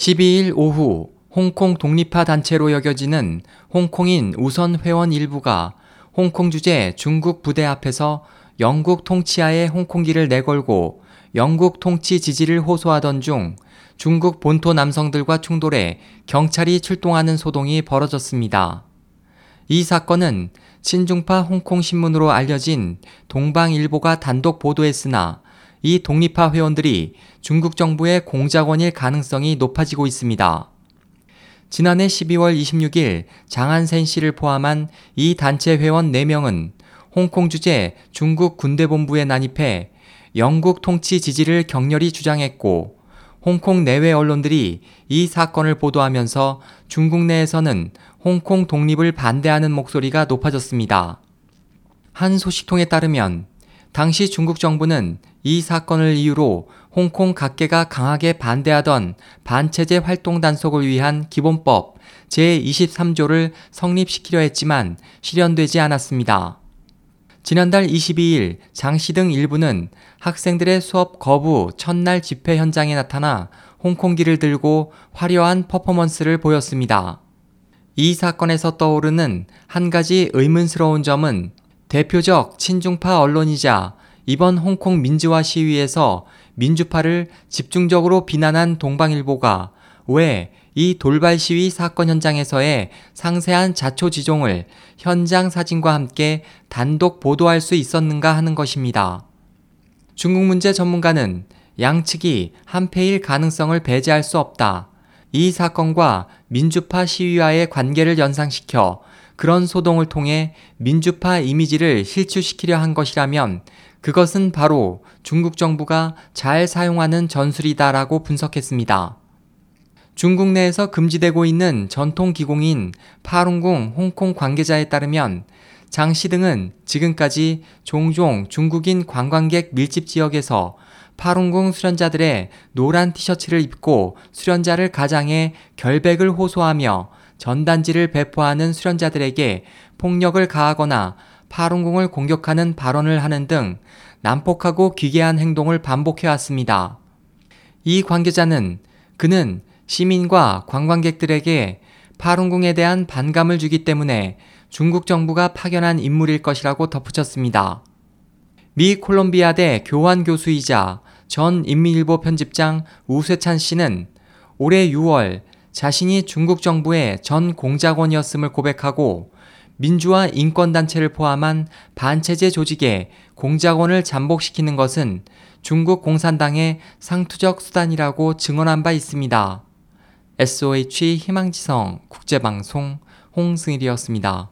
12일 오후 홍콩 독립파 단체로 여겨지는 홍콩인 우선 회원 일부가 홍콩 주재 중국 부대 앞에서 영국 통치하에 홍콩기를 내걸고 영국 통치 지지를 호소하던 중 중국 본토 남성들과 충돌해 경찰이 출동하는 소동이 벌어졌습니다. 이 사건은 친중파 홍콩 신문으로 알려진 동방일보가 단독 보도했으나 이 독립파 회원들이 중국 정부의 공작원일 가능성이 높아지고 있습니다. 지난해 12월 26일 장한센 씨를 포함한 이 단체 회원 4명은 홍콩 주재 중국 군대본부에 난입해 영국 통치 지지를 격렬히 주장했고 홍콩 내외 언론들이 이 사건을 보도하면서 중국 내에서는 홍콩 독립을 반대하는 목소리가 높아졌습니다. 한 소식통에 따르면 당시 중국 정부는 이 사건을 이유로 홍콩 각계가 강하게 반대하던 반체제 활동 단속을 위한 기본법 제23조를 성립시키려 했지만 실현되지 않았습니다. 지난달 22일 장씨 등 일부는 학생들의 수업 거부 첫날 집회 현장에 나타나 홍콩기를 들고 화려한 퍼포먼스를 보였습니다. 이 사건에서 떠오르는 한 가지 의문스러운 점은 대표적 친중파 언론이자 이번 홍콩 민주화 시위에서 민주파를 집중적으로 비난한 동방일보가 왜 이 돌발 시위 사건 현장에서의 상세한 자초지종을 현장 사진과 함께 단독 보도할 수 있었는가 하는 것입니다. 중국 문제 전문가는 양측이 한패일 가능성을 배제할 수 없다. 이 사건과 민주파 시위와의 관계를 연상시켜 그런 소동을 통해 민주파 이미지를 실추시키려 한 것이라면 그것은 바로 중국 정부가 잘 사용하는 전술이다라고 분석했습니다. 중국 내에서 금지되고 있는 전통 기공인 파룬궁 홍콩 관계자에 따르면 장씨 등은 지금까지 종종 중국인 관광객 밀집 지역에서 파룬궁 수련자들의 노란 티셔츠를 입고 수련자를 가장해 결백을 호소하며 전단지를 배포하는 수련자들에게 폭력을 가하거나 파룬궁을 공격하는 발언을 하는 등 난폭하고 기괴한 행동을 반복해왔습니다. 이 관계자는 그는 시민과 관광객들에게 파룬궁에 대한 반감을 주기 때문에 중국 정부가 파견한 인물일 것이라고 덧붙였습니다. 미 콜롬비아대 교환 교수이자 전 인민일보 편집장 우세찬 씨는 올해 6월 자신이 중국 정부의 전 공작원이었음을 고백하고 민주화 인권단체를 포함한 반체제 조직에 공작원을 잠복시키는 것은 중국 공산당의 상투적 수단이라고 증언한 바 있습니다. SOH 희망지성 국제방송 홍승일이었습니다.